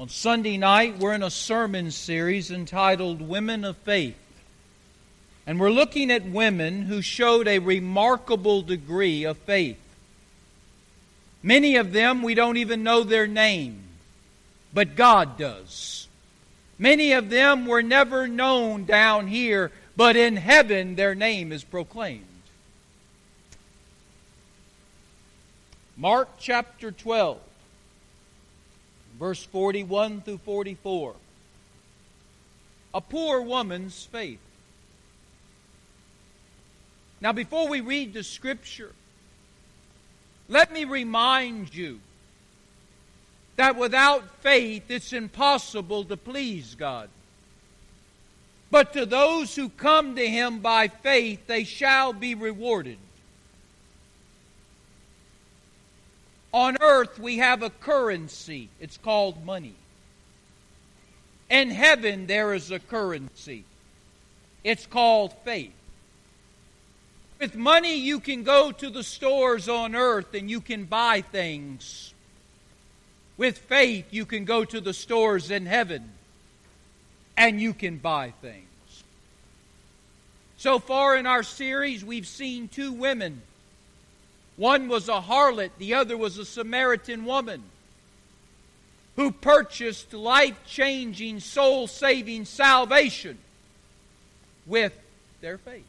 On Sunday night, we're in a sermon series entitled Women of Faith. And we're looking at women who showed a remarkable degree of faith. Many of them, we don't even know their name, but God does. Many of them were never known down here, but in heaven their name is proclaimed. Mark chapter 12 verse 41 through 44. A poor woman's faith. Now, before we read the scripture, let me remind you that without faith it's impossible to please God. But to those who come to Him by faith, they shall be rewarded. On earth, we have a currency. It's called money. In heaven, there is a currency. It's called faith. With money, you can go to the stores on earth and you can buy things. With faith, you can go to the stores in heaven and you can buy things. So far in our series, we've seen two women one was a harlot, the other was a Samaritan woman who purchased life changing, soul saving salvation with their faith.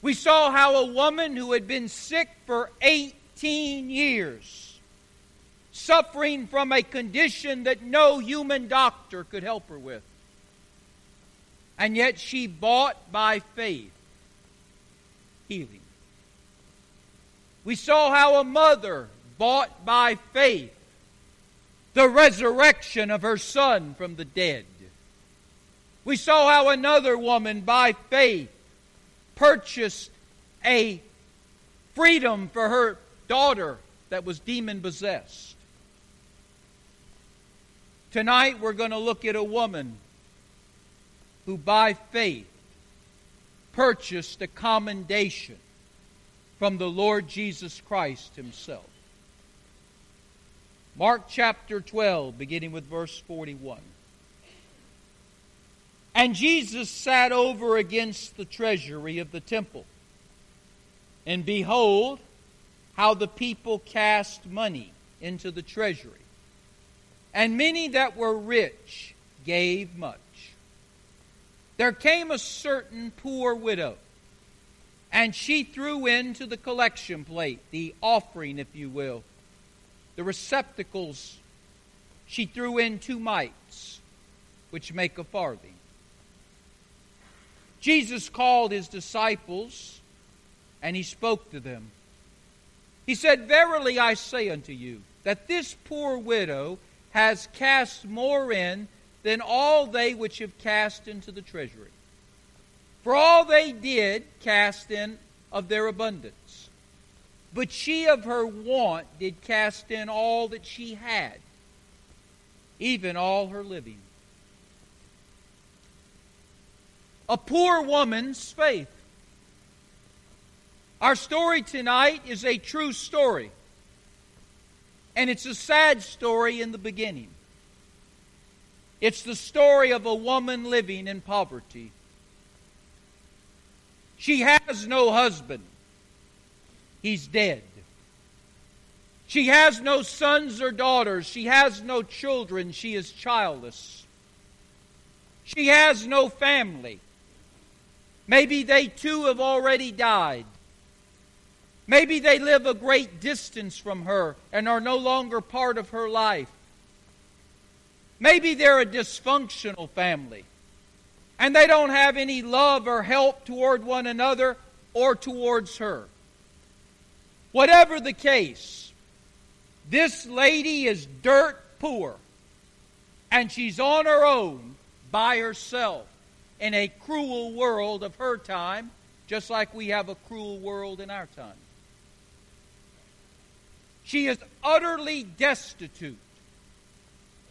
We saw how a woman who had been sick for 18 years, suffering from a condition that no human doctor could help her with, and yet she bought by faith healing. We saw how a mother bought by faith the resurrection of her son from the dead. We saw how another woman by faith purchased a freedom for her daughter that was demon possessed. Tonight we're going to look at a woman who by faith purchased a commendation from the Lord Jesus Christ Himself. Mark chapter 12, beginning with verse 41. And Jesus sat over against the treasury of the temple. And behold, how the people cast money into the treasury. And many that were rich gave much. There came a certain poor widow and she threw into the collection plate, the offering, if you will, the receptacles. She threw in two mites, which make a farthing. Jesus called his disciples and he spoke to them. He said, Verily I say unto you, that this poor widow has cast more in than all they which have cast into the treasury. For all they did cast in of their abundance. But she of her want did cast in all that she had, even all her living. A poor woman's faith. Our story tonight is a true story. And it's a sad story in the beginning. It's the story of a woman living in poverty. She has no husband. He's dead. She has no sons or daughters. She has no children. She is childless. She has no family. Maybe they too have already died. Maybe they live a great distance from her and are no longer part of her life. Maybe they're a dysfunctional family and they don't have any love or help toward one another or towards her. Whatever the case, this lady is dirt poor, and she's on her own by herself in a cruel world of her time, just like we have a cruel world in our time. She is utterly destitute.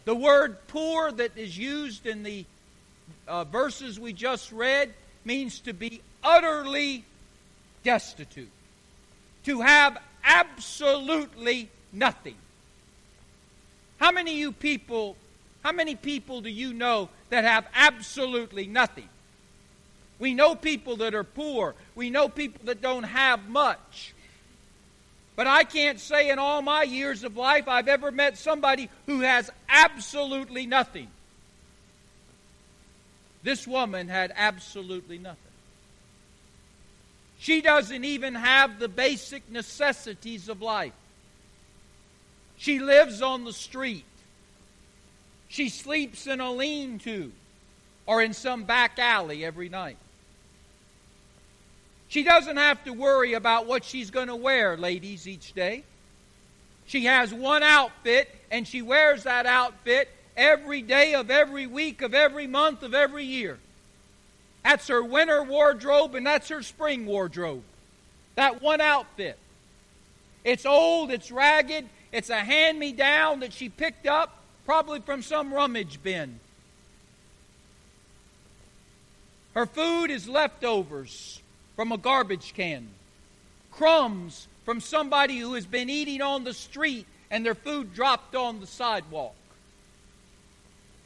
The word poor that is used in the uh, verses we just read means to be utterly destitute, to have absolutely nothing. How many you people, how many people do you know that have absolutely nothing? We know people that are poor. We know people that don't have much. But I can't say in all my years of life I've ever met somebody who has absolutely nothing. This woman had absolutely nothing. She doesn't even have the basic necessities of life. She lives on the street. She sleeps in a lean to or in some back alley every night. She doesn't have to worry about what she's going to wear, ladies, each day. She has one outfit, and she wears that outfit every day of every week of every month of every year. That's her winter wardrobe, and that's her spring wardrobe. That one outfit. It's old, it's ragged, it's a hand me down that she picked up probably from some rummage bin. Her food is leftovers from a garbage can, crumbs from somebody who has been eating on the street and their food dropped on the sidewalk.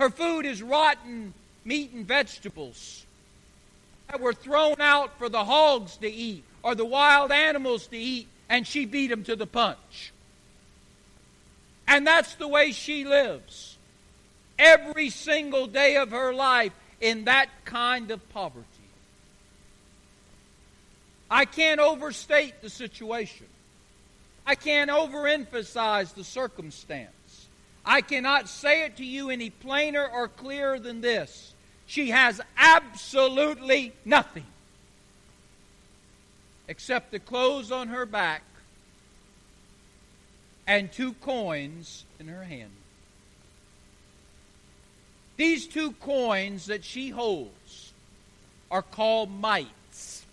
Her food is rotten meat and vegetables that were thrown out for the hogs to eat or the wild animals to eat, and she beat them to the punch. And that's the way she lives every single day of her life in that kind of poverty. I can't overstate the situation. I can't overemphasize the circumstance. I cannot say it to you any plainer or clearer than this. She has absolutely nothing except the clothes on her back and two coins in her hand. These two coins that she holds are called mites.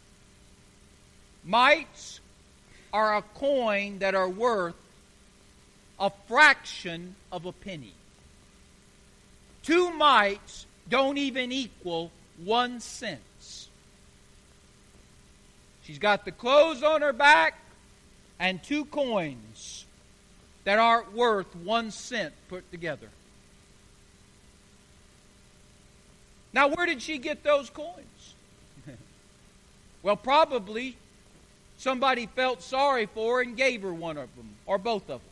Mites are a coin that are worth a fraction of a penny. Two mites don't even equal one cent. She's got the clothes on her back and two coins that aren't worth one cent put together. Now, where did she get those coins? well, probably somebody felt sorry for her and gave her one of them, or both of them.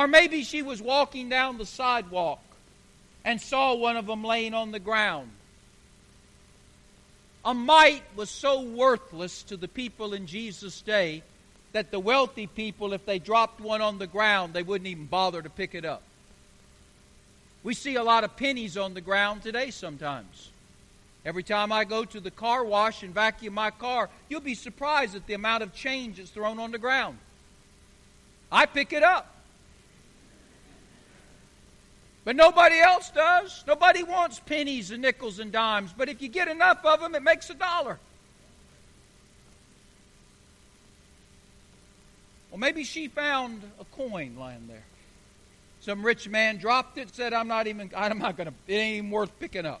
Or maybe she was walking down the sidewalk and saw one of them laying on the ground. A mite was so worthless to the people in Jesus' day that the wealthy people, if they dropped one on the ground, they wouldn't even bother to pick it up. We see a lot of pennies on the ground today sometimes. Every time I go to the car wash and vacuum my car, you'll be surprised at the amount of change that's thrown on the ground. I pick it up. But nobody else does. Nobody wants pennies and nickels and dimes. But if you get enough of them, it makes a dollar. Well, maybe she found a coin lying there. Some rich man dropped it, said, I'm not even, I'm not going to, it ain't even worth picking up.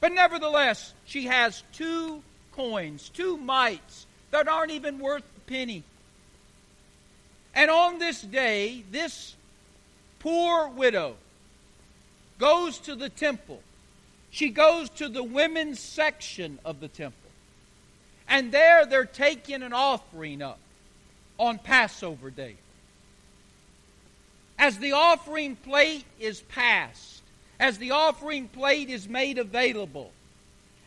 But nevertheless, she has two coins, two mites that aren't even worth a penny. And on this day, this poor widow goes to the temple. She goes to the women's section of the temple. And there they're taking an offering up on Passover day. As the offering plate is passed, as the offering plate is made available,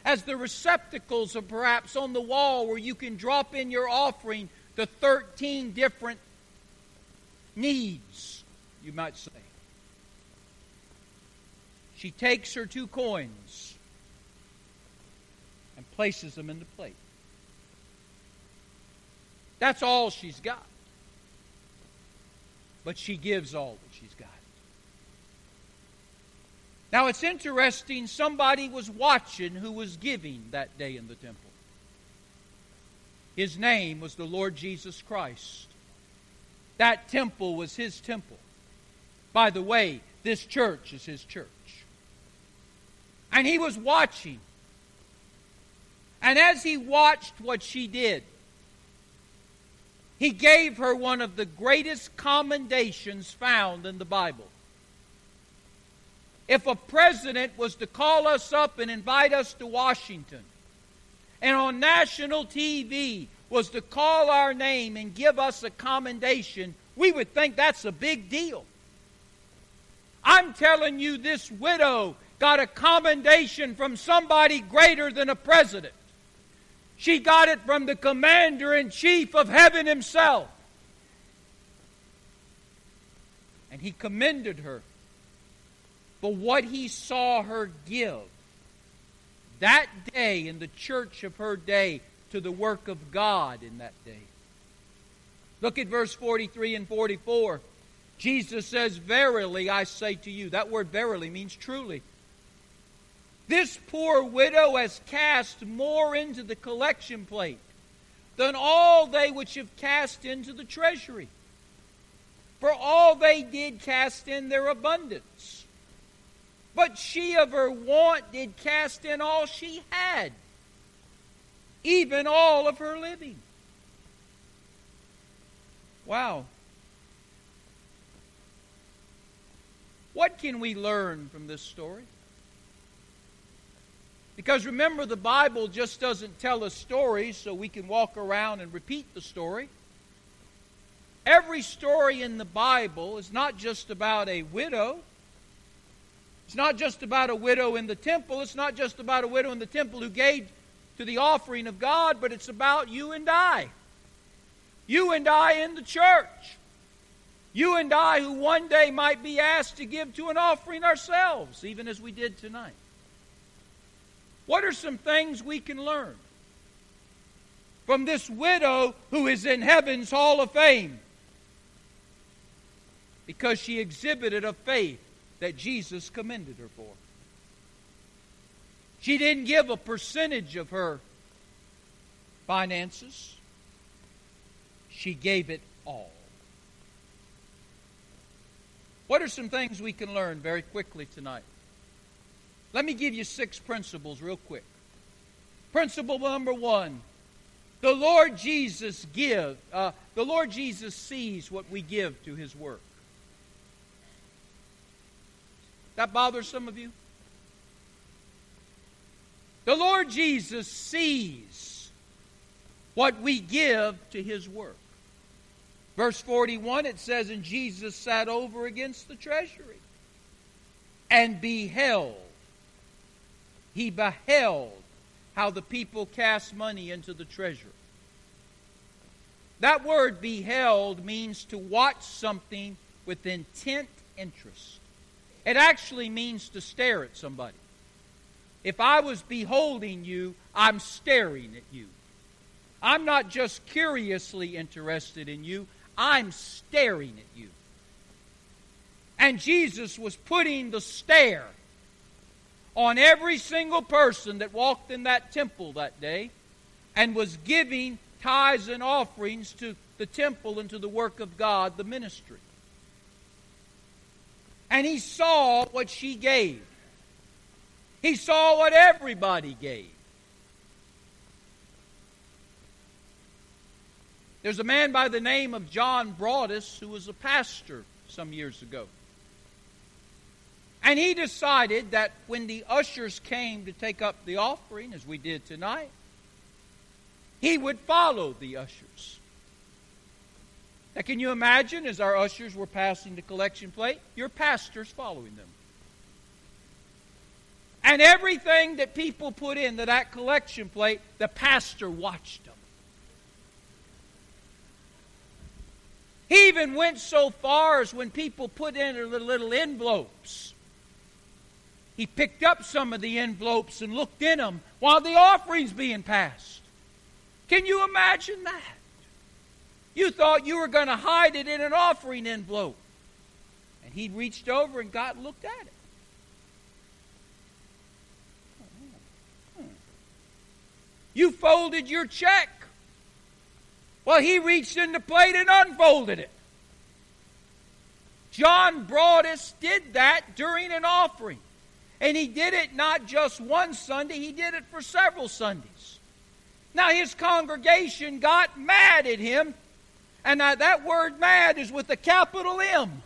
as the receptacles are perhaps on the wall where you can drop in your offering the 13 different needs, you might say. She takes her two coins and places them in the plate. That's all she's got. But she gives all that she's got. Now it's interesting, somebody was watching who was giving that day in the temple. His name was the Lord Jesus Christ. That temple was his temple. By the way, this church is his church. And he was watching. And as he watched what she did, he gave her one of the greatest commendations found in the Bible. If a president was to call us up and invite us to Washington, and on national TV was to call our name and give us a commendation, we would think that's a big deal. I'm telling you, this widow got a commendation from somebody greater than a president. She got it from the commander in chief of heaven himself. And he commended her for what he saw her give that day in the church of her day to the work of God in that day. Look at verse 43 and 44. Jesus says, Verily I say to you. That word verily means truly. This poor widow has cast more into the collection plate than all they which have cast into the treasury. For all they did cast in their abundance. But she of her want did cast in all she had, even all of her living. Wow. What can we learn from this story? Because remember, the Bible just doesn't tell us stories so we can walk around and repeat the story. Every story in the Bible is not just about a widow. It's not just about a widow in the temple. It's not just about a widow in the temple who gave to the offering of God, but it's about you and I. You and I in the church. You and I who one day might be asked to give to an offering ourselves, even as we did tonight. What are some things we can learn from this widow who is in heaven's hall of fame? Because she exhibited a faith that Jesus commended her for. She didn't give a percentage of her finances, she gave it all. What are some things we can learn very quickly tonight? Let me give you six principles real quick. Principle number one the Lord Jesus give uh, the Lord Jesus sees what we give to his work. That bothers some of you? The Lord Jesus sees what we give to his work. Verse 41 it says, And Jesus sat over against the treasury and beheld he beheld how the people cast money into the treasury. That word beheld means to watch something with intent interest. It actually means to stare at somebody. If I was beholding you, I'm staring at you. I'm not just curiously interested in you, I'm staring at you. And Jesus was putting the stare on every single person that walked in that temple that day and was giving tithes and offerings to the temple and to the work of God, the ministry. And he saw what she gave. He saw what everybody gave. There's a man by the name of John Broadus who was a pastor some years ago. And he decided that when the ushers came to take up the offering, as we did tonight, he would follow the ushers. Now, can you imagine as our ushers were passing the collection plate, your pastors following them? And everything that people put into that collection plate, the pastor watched them. He even went so far as when people put in their little envelopes he picked up some of the envelopes and looked in them while the offering's being passed. Can you imagine that? You thought you were going to hide it in an offering envelope. And he reached over and God looked at it. You folded your check. Well, he reached in the plate and unfolded it. John Broadus did that during an offering. And he did it not just one Sunday, he did it for several Sundays. Now, his congregation got mad at him And that, word mad is with a capital M.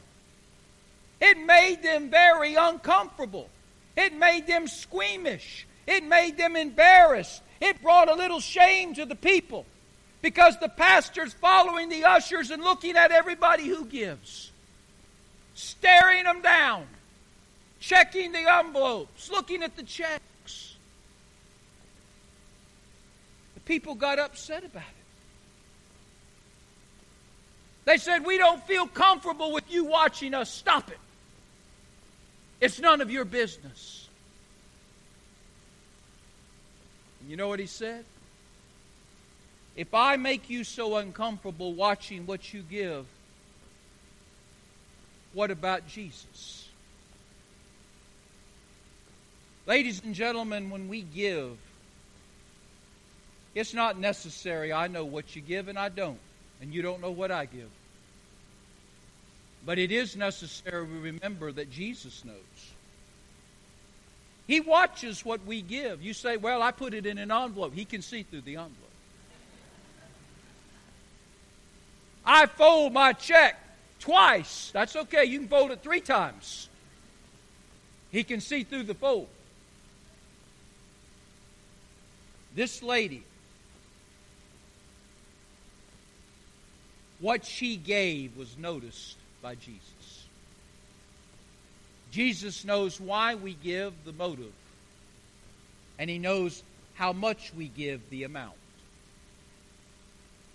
It made them very uncomfortable. It made them squeamish. It made them embarrassed. It brought a little shame to the people because the pastor's following the ushers and looking at everybody who gives, staring them down, checking the envelopes, looking at the checks. The people got upset about it. They said, We don't feel comfortable with you watching us. Stop it. It's none of your business. And you know what he said? If I make you so uncomfortable watching what you give, what about Jesus? Ladies and gentlemen, when we give, it's not necessary I know what you give and I don't, and you don't know what I give. But it is necessary we remember that Jesus knows. He watches what we give. You say, Well, I put it in an envelope. He can see through the envelope. I fold my check twice. That's okay. You can fold it three times. He can see through the fold. This lady, what she gave was noticed by Jesus. Jesus knows why we give the motive, and He knows how much we give the amount.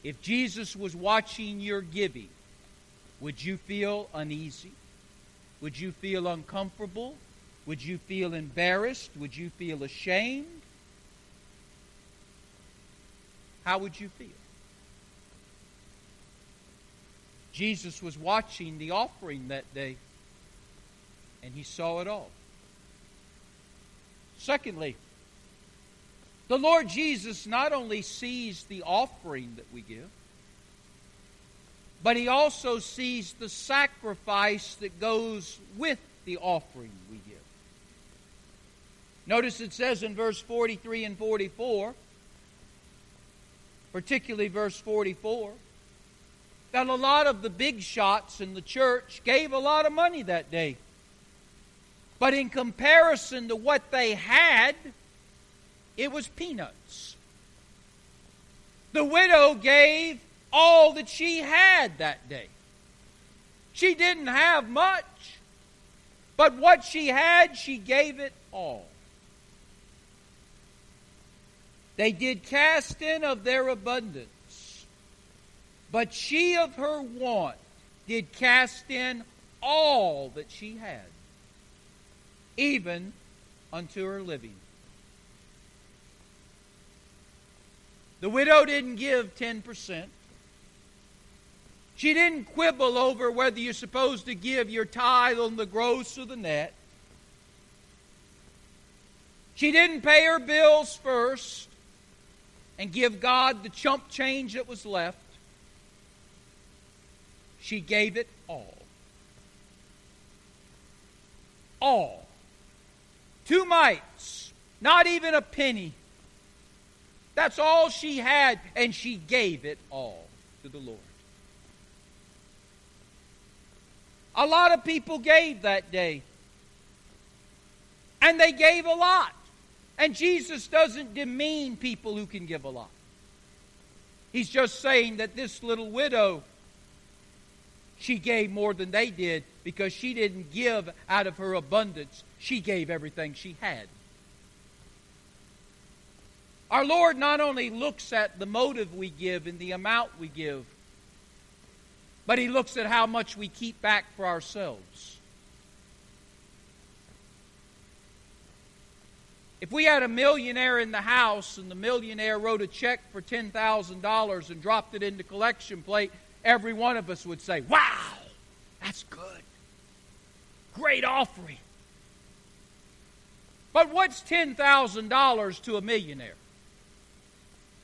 If Jesus was watching your giving, would you feel uneasy? Would you feel uncomfortable? Would you feel embarrassed? Would you feel ashamed? How would you feel? Jesus was watching the offering that day, and he saw it all. Secondly, the Lord Jesus not only sees the offering that we give, but he also sees the sacrifice that goes with the offering we give. Notice it says in verse 43 and 44, particularly verse 44, that a lot of the big shots in the church gave a lot of money that day. But in comparison to what they had, it was peanuts. The widow gave all that she had that day. She didn't have much, but what she had, she gave it all. They did cast in of their abundance. But she of her want did cast in all that she had, even unto her living. The widow didn't give 10%. She didn't quibble over whether you're supposed to give your tithe on the gross or the net. She didn't pay her bills first and give God the chump change that was left. She gave it all. All. Two mites, not even a penny. That's all she had, and she gave it all to the Lord. A lot of people gave that day. And they gave a lot. And Jesus doesn't demean people who can give a lot. He's just saying that this little widow she gave more than they did because she didn't give out of her abundance. She gave everything she had. Our Lord not only looks at the motive we give and the amount we give, but He looks at how much we keep back for ourselves. If we had a millionaire in the house and the millionaire wrote a check for $10,000 and dropped it in the collection plate every one of us would say, Wow, that's good. Great offering. But what's $10,000 to a millionaire?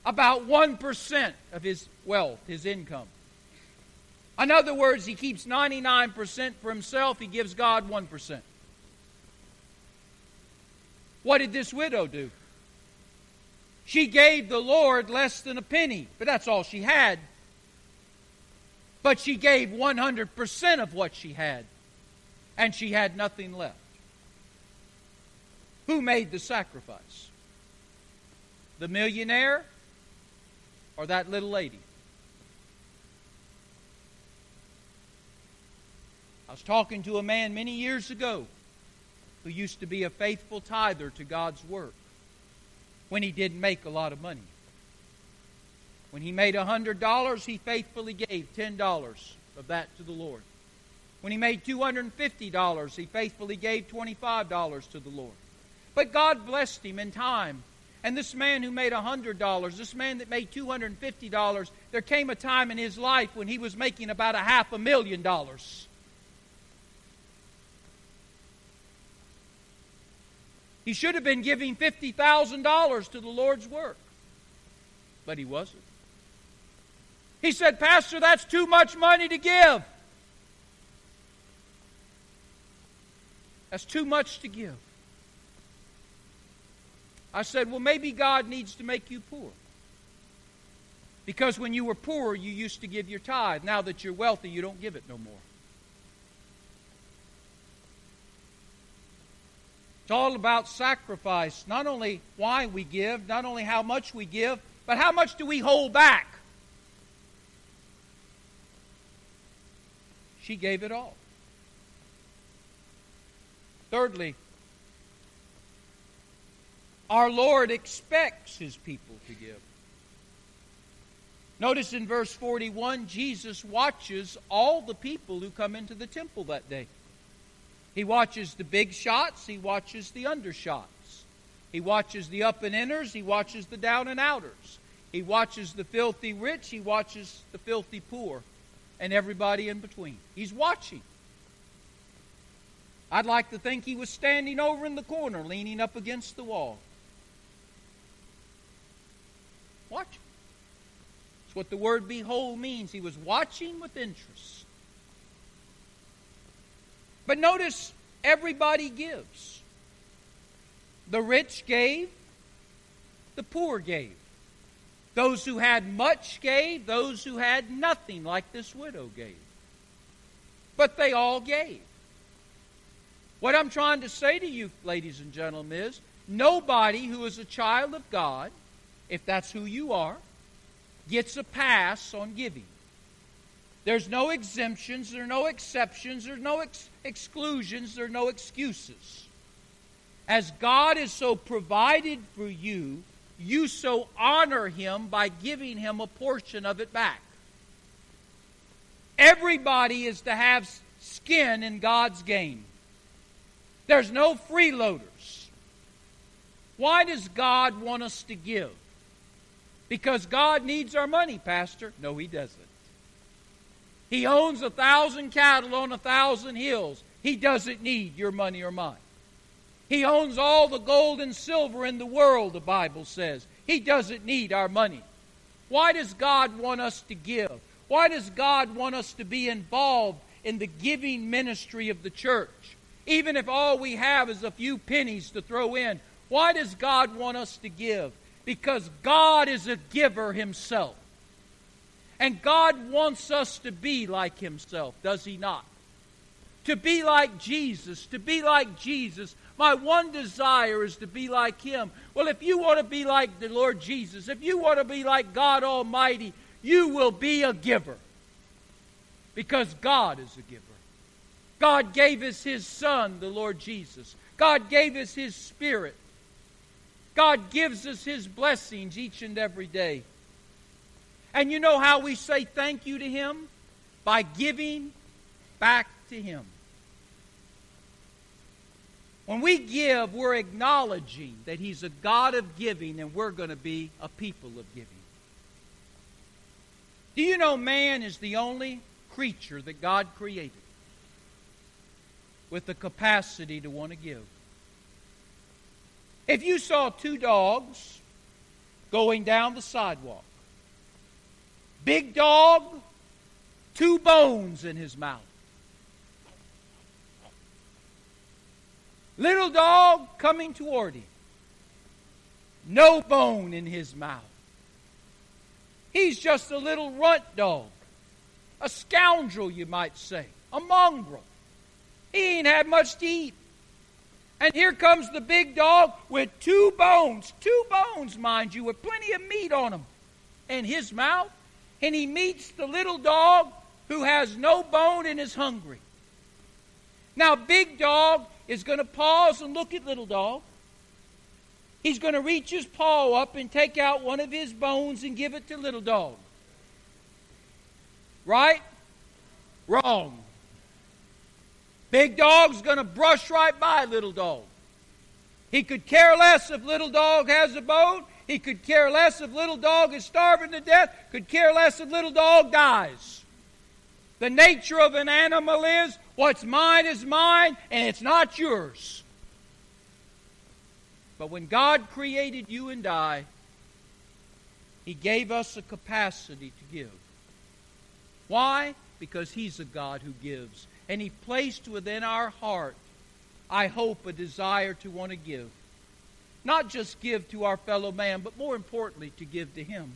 About 1% of his wealth, his income. In other words, he keeps 99% for himself, he gives God 1%. What did this widow do? She gave the Lord less than a penny, but that's all she had. But she gave 100% of what she had, and she had nothing left. Who made the sacrifice? The millionaire or that little lady? I was talking to a man many years ago who used to be a faithful tither to God's work when he didn't make a lot of money. When he made $100, he faithfully gave $10 of that to the Lord. When he made $250, he faithfully gave $25 to the Lord. But God blessed him in time. And this man who made $100, this man that made $250, there came a time in his life when he was making about a half a million dollars. He should have been giving $50,000 to the Lord's work, but he wasn't. He said, Pastor, that's too much money to give. That's too much to give. I said, Well, maybe God needs to make you poor. Because when you were poor, you used to give your tithe. Now that you're wealthy, you don't give it no more. It's all about sacrifice. Not only why we give, not only how much we give, but how much do we hold back? She gave it all. Thirdly, our Lord expects his people to give. Notice in verse 41, Jesus watches all the people who come into the temple that day. He watches the big shots, he watches the undershots. He watches the up and inners, he watches the down and outers. He watches the filthy rich, he watches the filthy poor, and everybody in between. He's watching. I'd like to think he was standing over in the corner, leaning up against the wall. Watching. That's what the word behold means. He was watching with interest. But notice everybody gives. The rich gave, the poor gave. Those who had much gave, those who had nothing, like this widow gave. But they all gave. What I'm trying to say to you, ladies and gentlemen, is nobody who is a child of God, if that's who you are, gets a pass on giving. There's no exemptions, there are no exceptions, there's no ex- exclusions, there are no excuses. As God is so provided for you, you so honor Him by giving Him a portion of it back. Everybody is to have skin in God's game. There's no freeloaders. Why does God want us to give? Because God needs our money, Pastor. No, He doesn't. He owns a thousand cattle on a thousand hills. He doesn't need your money or mine. He owns all the gold and silver in the world, the Bible says. He doesn't need our money. Why does God want us to give? Why does God want us to be involved in the giving ministry of the church? Even if all we have is a few pennies to throw in, why does God want us to give? Because God is a giver himself. And God wants us to be like Himself, does He not? To be like Jesus, to be like Jesus. My one desire is to be like Him. Well, if you want to be like the Lord Jesus, if you want to be like God Almighty, you will be a giver. Because God is a giver. God gave us His Son, the Lord Jesus. God gave us His Spirit. God gives us His blessings each and every day. And you know how we say thank you to Him? By giving back to Him. When we give, we're acknowledging that He's a God of giving and we're going to be a people of giving. Do you know man is the only creature that God created with the capacity to want to give? If you saw two dogs going down the sidewalk, Big dog, two bones in his mouth. Little dog coming toward him, no bone in his mouth. He's just a little runt dog, a scoundrel, you might say, a mongrel. He ain't had much to eat. And here comes the big dog with two bones, two bones, mind you, with plenty of meat on them in his mouth. And he meets the little dog who has no bone and is hungry. Now, big dog is going to pause and look at little dog. He's going to reach his paw up and take out one of his bones and give it to little dog. Right? Wrong. Big dog's going to brush right by little dog. He could care less if little dog has a bone. He could care less if little dog is starving to death. Could care less if little dog dies. The nature of an animal is what's mine is mine and it's not yours. But when God created you and I, He gave us a capacity to give. Why? Because He's a God who gives. And He placed within our heart, I hope, a desire to want to give. Not just give to our fellow man, but more importantly, to give to Him.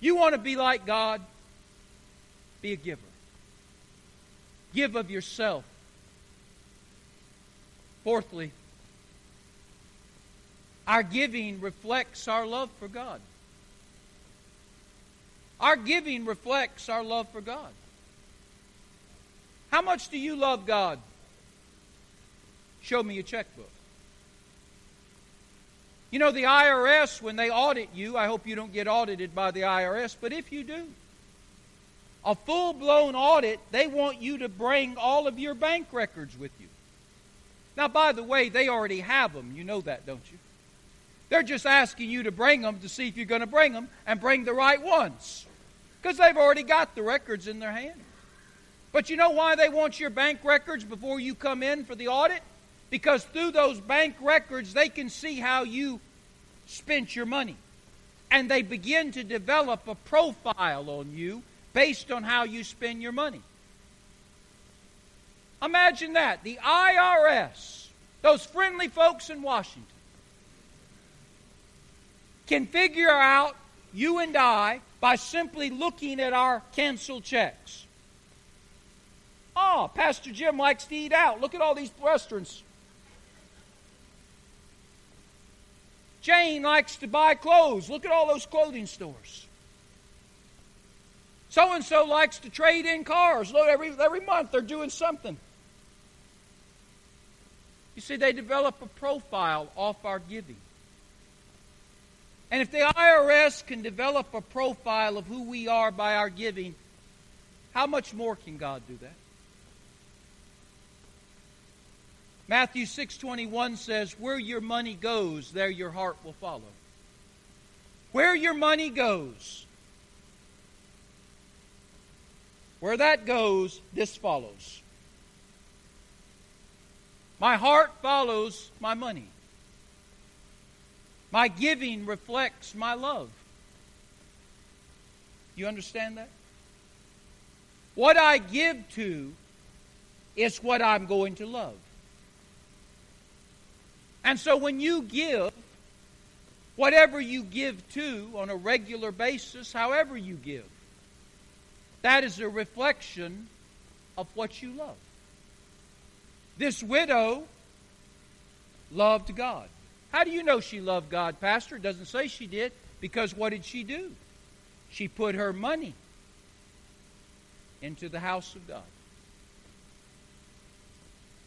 You want to be like God? Be a giver. Give of yourself. Fourthly, our giving reflects our love for God. Our giving reflects our love for God. How much do you love God? Show me your checkbook. You know, the IRS, when they audit you, I hope you don't get audited by the IRS, but if you do, a full blown audit, they want you to bring all of your bank records with you. Now, by the way, they already have them. You know that, don't you? They're just asking you to bring them to see if you're going to bring them and bring the right ones. Because they've already got the records in their hand. But you know why they want your bank records before you come in for the audit? Because through those bank records, they can see how you spent your money. And they begin to develop a profile on you based on how you spend your money. Imagine that. The IRS, those friendly folks in Washington, can figure out you and I by simply looking at our canceled checks. Oh, Pastor Jim likes to eat out. Look at all these restaurants. Jane likes to buy clothes. Look at all those clothing stores. So and so likes to trade in cars. Look, every, every month they're doing something. You see, they develop a profile off our giving. And if the IRS can develop a profile of who we are by our giving, how much more can God do that? Matthew 6:21 says, "Where your money goes, there your heart will follow." Where your money goes, where that goes, this follows. My heart follows my money. My giving reflects my love. You understand that? What I give to is what I'm going to love. And so when you give, whatever you give to on a regular basis, however you give, that is a reflection of what you love. This widow loved God. How do you know she loved God, Pastor? It doesn't say she did. Because what did she do? She put her money into the house of God.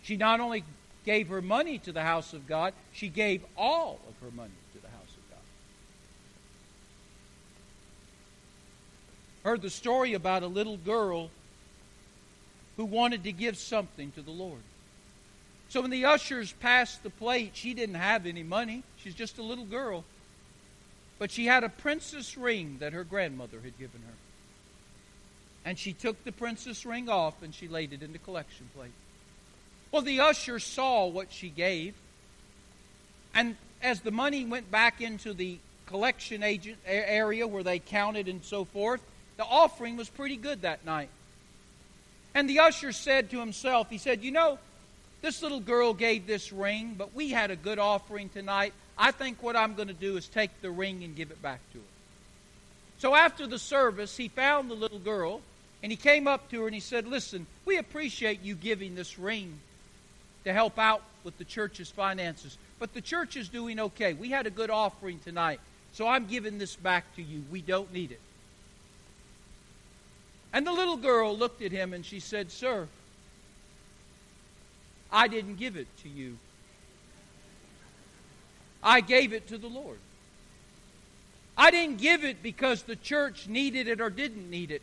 She not only gave her money to the house of God, she gave all of her money to the house of God. Heard the story about a little girl who wanted to give something to the Lord. So when the ushers passed the plate, she didn't have any money. She's just a little girl. But she had a princess ring that her grandmother had given her. And she took the princess ring off and she laid it in the collection plate. Well, the usher saw what she gave. And as the money went back into the collection agent area where they counted and so forth, the offering was pretty good that night. And the usher said to himself, he said, You know, this little girl gave this ring, but we had a good offering tonight. I think what I'm going to do is take the ring and give it back to her. So after the service, he found the little girl and he came up to her and he said, Listen, we appreciate you giving this ring to help out with the church's finances, but the church is doing okay. We had a good offering tonight, so I'm giving this back to you. We don't need it. And the little girl looked at him and she said, Sir, I didn't give it to you. I gave it to the Lord. I didn't give it because the church needed it or didn't need it.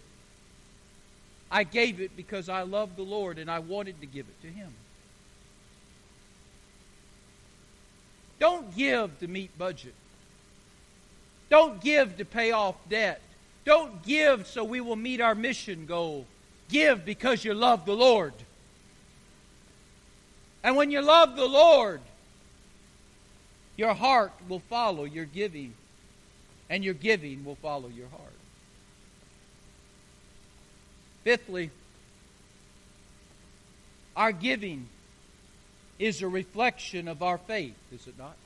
I gave it because I loved the Lord and I wanted to give it to Him. Don't give to meet budget. Don't give to pay off debt. Don't give so we will meet our mission goal. Give because you love the Lord. And when you love the Lord, your heart will follow your giving, and your giving will follow your heart. Fifthly, our giving is a reflection of our faith, is it not?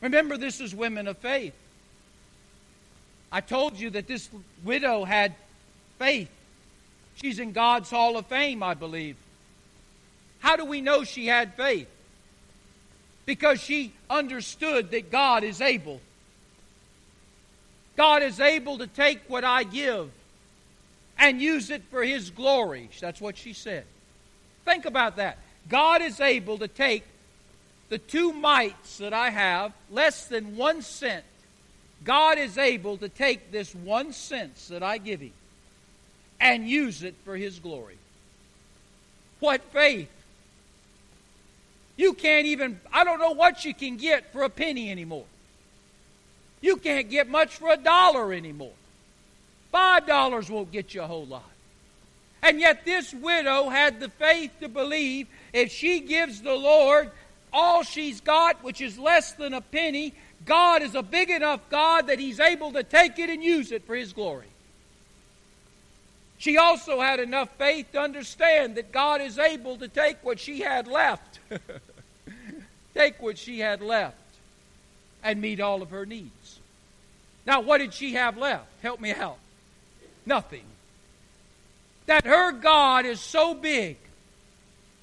Remember, this is women of faith. I told you that this widow had faith. She's in God's Hall of Fame, I believe. How do we know she had faith? Because she understood that God is able. God is able to take what I give and use it for His glory. That's what she said. Think about that. God is able to take the two mites that I have, less than one cent. God is able to take this one cent that I give Him and use it for His glory. What faith! You can't even, I don't know what you can get for a penny anymore. You can't get much for a dollar anymore. Five dollars won't get you a whole lot. And yet, this widow had the faith to believe if she gives the Lord all she's got, which is less than a penny, God is a big enough God that He's able to take it and use it for His glory. She also had enough faith to understand that God is able to take what she had left, take what she had left, and meet all of her needs. Now, what did she have left? Help me out nothing. That her God is so big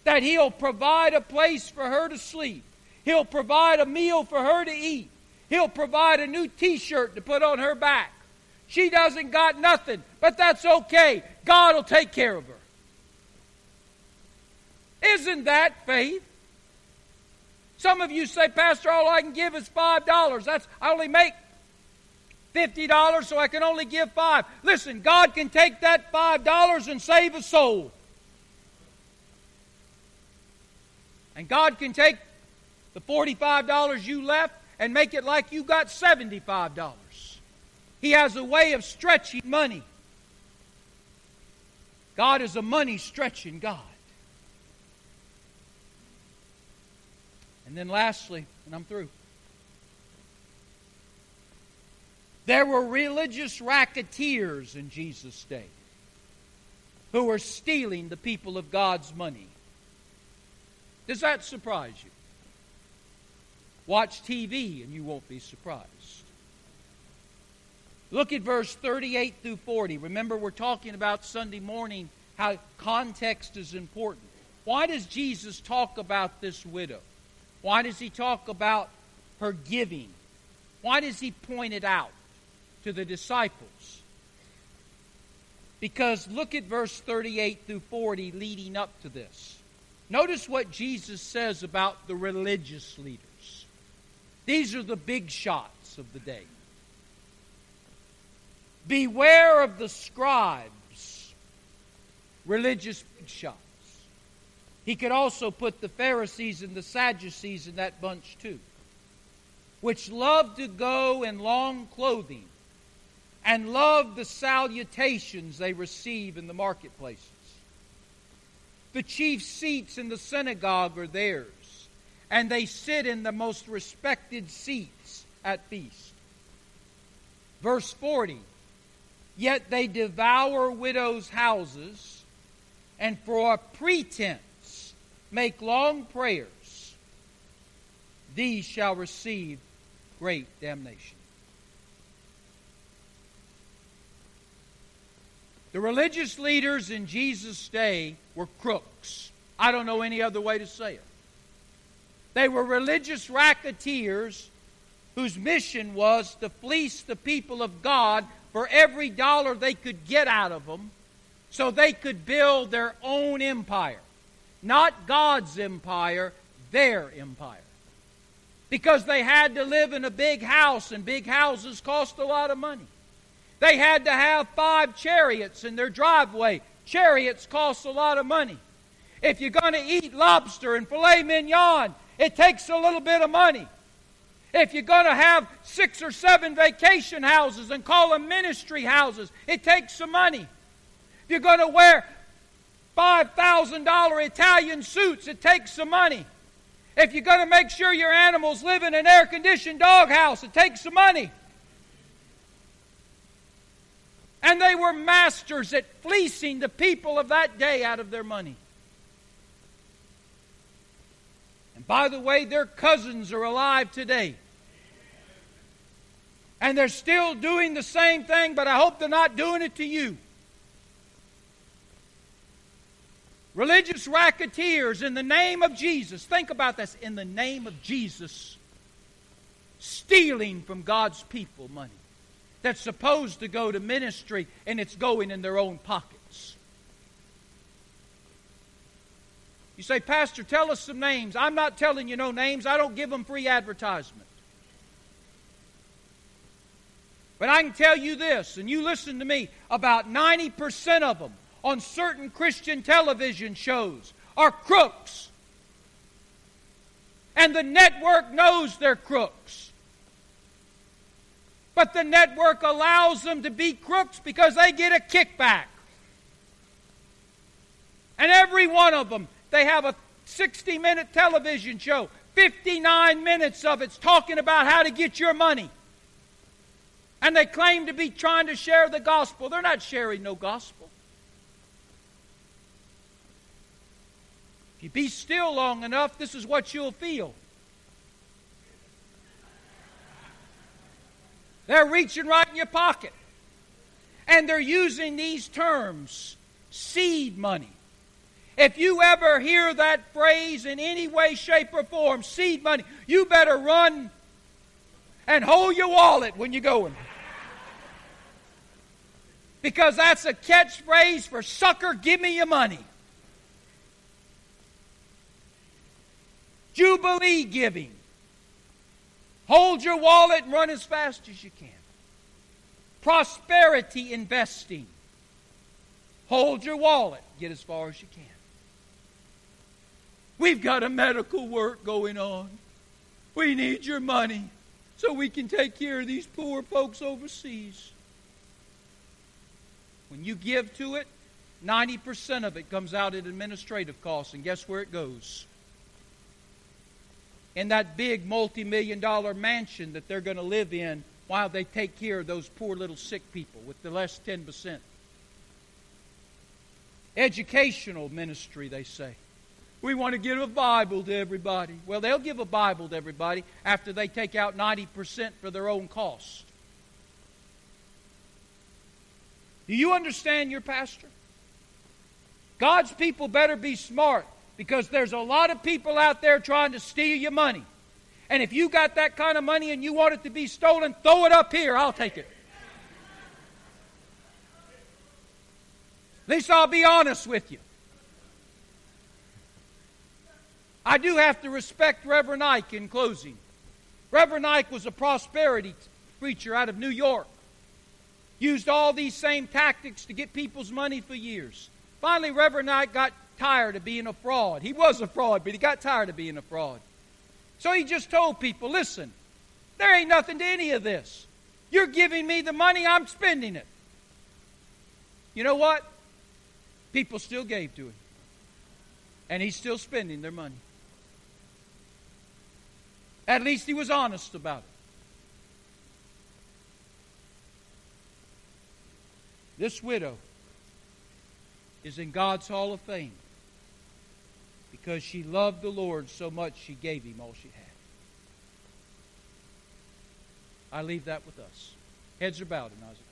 that He'll provide a place for her to sleep. He'll provide a meal for her to eat. He'll provide a new t shirt to put on her back. She doesn't got nothing, but that's okay. God will take care of her. Isn't that faith? Some of you say, Pastor, all I can give is $5. That's I only make $50, so I can only give five. Listen, God can take that $5 and save a soul. And God can take the $45 you left and make it like you got $75. He has a way of stretching money. God is a money stretching God. And then lastly, and I'm through. There were religious racketeers in Jesus' day who were stealing the people of God's money. Does that surprise you? Watch TV and you won't be surprised. Look at verse 38 through 40. Remember, we're talking about Sunday morning how context is important. Why does Jesus talk about this widow? Why does he talk about her giving? Why does he point it out? to the disciples. Because look at verse 38 through 40 leading up to this. Notice what Jesus says about the religious leaders. These are the big shots of the day. Beware of the scribes, religious big shots. He could also put the Pharisees and the Sadducees in that bunch too, which love to go in long clothing and love the salutations they receive in the marketplaces. The chief seats in the synagogue are theirs, and they sit in the most respected seats at feast. Verse 40 Yet they devour widows' houses, and for a pretense make long prayers. These shall receive great damnation. The religious leaders in Jesus' day were crooks. I don't know any other way to say it. They were religious racketeers whose mission was to fleece the people of God for every dollar they could get out of them so they could build their own empire. Not God's empire, their empire. Because they had to live in a big house, and big houses cost a lot of money. They had to have five chariots in their driveway. Chariots cost a lot of money. If you're going to eat lobster and filet mignon, it takes a little bit of money. If you're going to have six or seven vacation houses and call them ministry houses, it takes some money. If you're going to wear $5,000 Italian suits, it takes some money. If you're going to make sure your animals live in an air conditioned doghouse, it takes some money. And they were masters at fleecing the people of that day out of their money. And by the way, their cousins are alive today. And they're still doing the same thing, but I hope they're not doing it to you. Religious racketeers in the name of Jesus. Think about this. In the name of Jesus, stealing from God's people money that's supposed to go to ministry and it's going in their own pockets. You say, Pastor, tell us some names. I'm not telling you no names, I don't give them free advertisement. But I can tell you this, and you listen to me about 90% of them on certain Christian television shows are crooks. And the network knows they're crooks. But the network allows them to be crooks because they get a kickback. And every one of them, they have a 60 minute television show. 59 minutes of it's talking about how to get your money. And they claim to be trying to share the gospel. They're not sharing no gospel. If you be still long enough, this is what you'll feel. They're reaching right in your pocket. And they're using these terms seed money. If you ever hear that phrase in any way, shape, or form, seed money, you better run and hold your wallet when you're going. Because that's a catchphrase for sucker, give me your money. Jubilee giving. Hold your wallet and run as fast as you can. Prosperity investing. Hold your wallet, get as far as you can. We've got a medical work going on. We need your money so we can take care of these poor folks overseas. When you give to it, 90% of it comes out in administrative costs, and guess where it goes? In that big multi million dollar mansion that they're going to live in while they take care of those poor little sick people with the less 10%. Educational ministry, they say. We want to give a Bible to everybody. Well, they'll give a Bible to everybody after they take out 90% for their own cost. Do you understand your pastor? God's people better be smart because there's a lot of people out there trying to steal your money. And if you got that kind of money and you want it to be stolen, throw it up here. I'll take it. At least I'll be honest with you. I do have to respect Reverend Ike in closing. Reverend Ike was a prosperity preacher out of New York. Used all these same tactics to get people's money for years. Finally, Reverend Ike got tired of being a fraud. He was a fraud, but he got tired of being a fraud. So he just told people listen, there ain't nothing to any of this. You're giving me the money, I'm spending it. You know what? People still gave to him. And he's still spending their money. At least he was honest about it. This widow is in God's Hall of Fame because she loved the Lord so much she gave him all she had. I leave that with us. Heads are bowed and eyes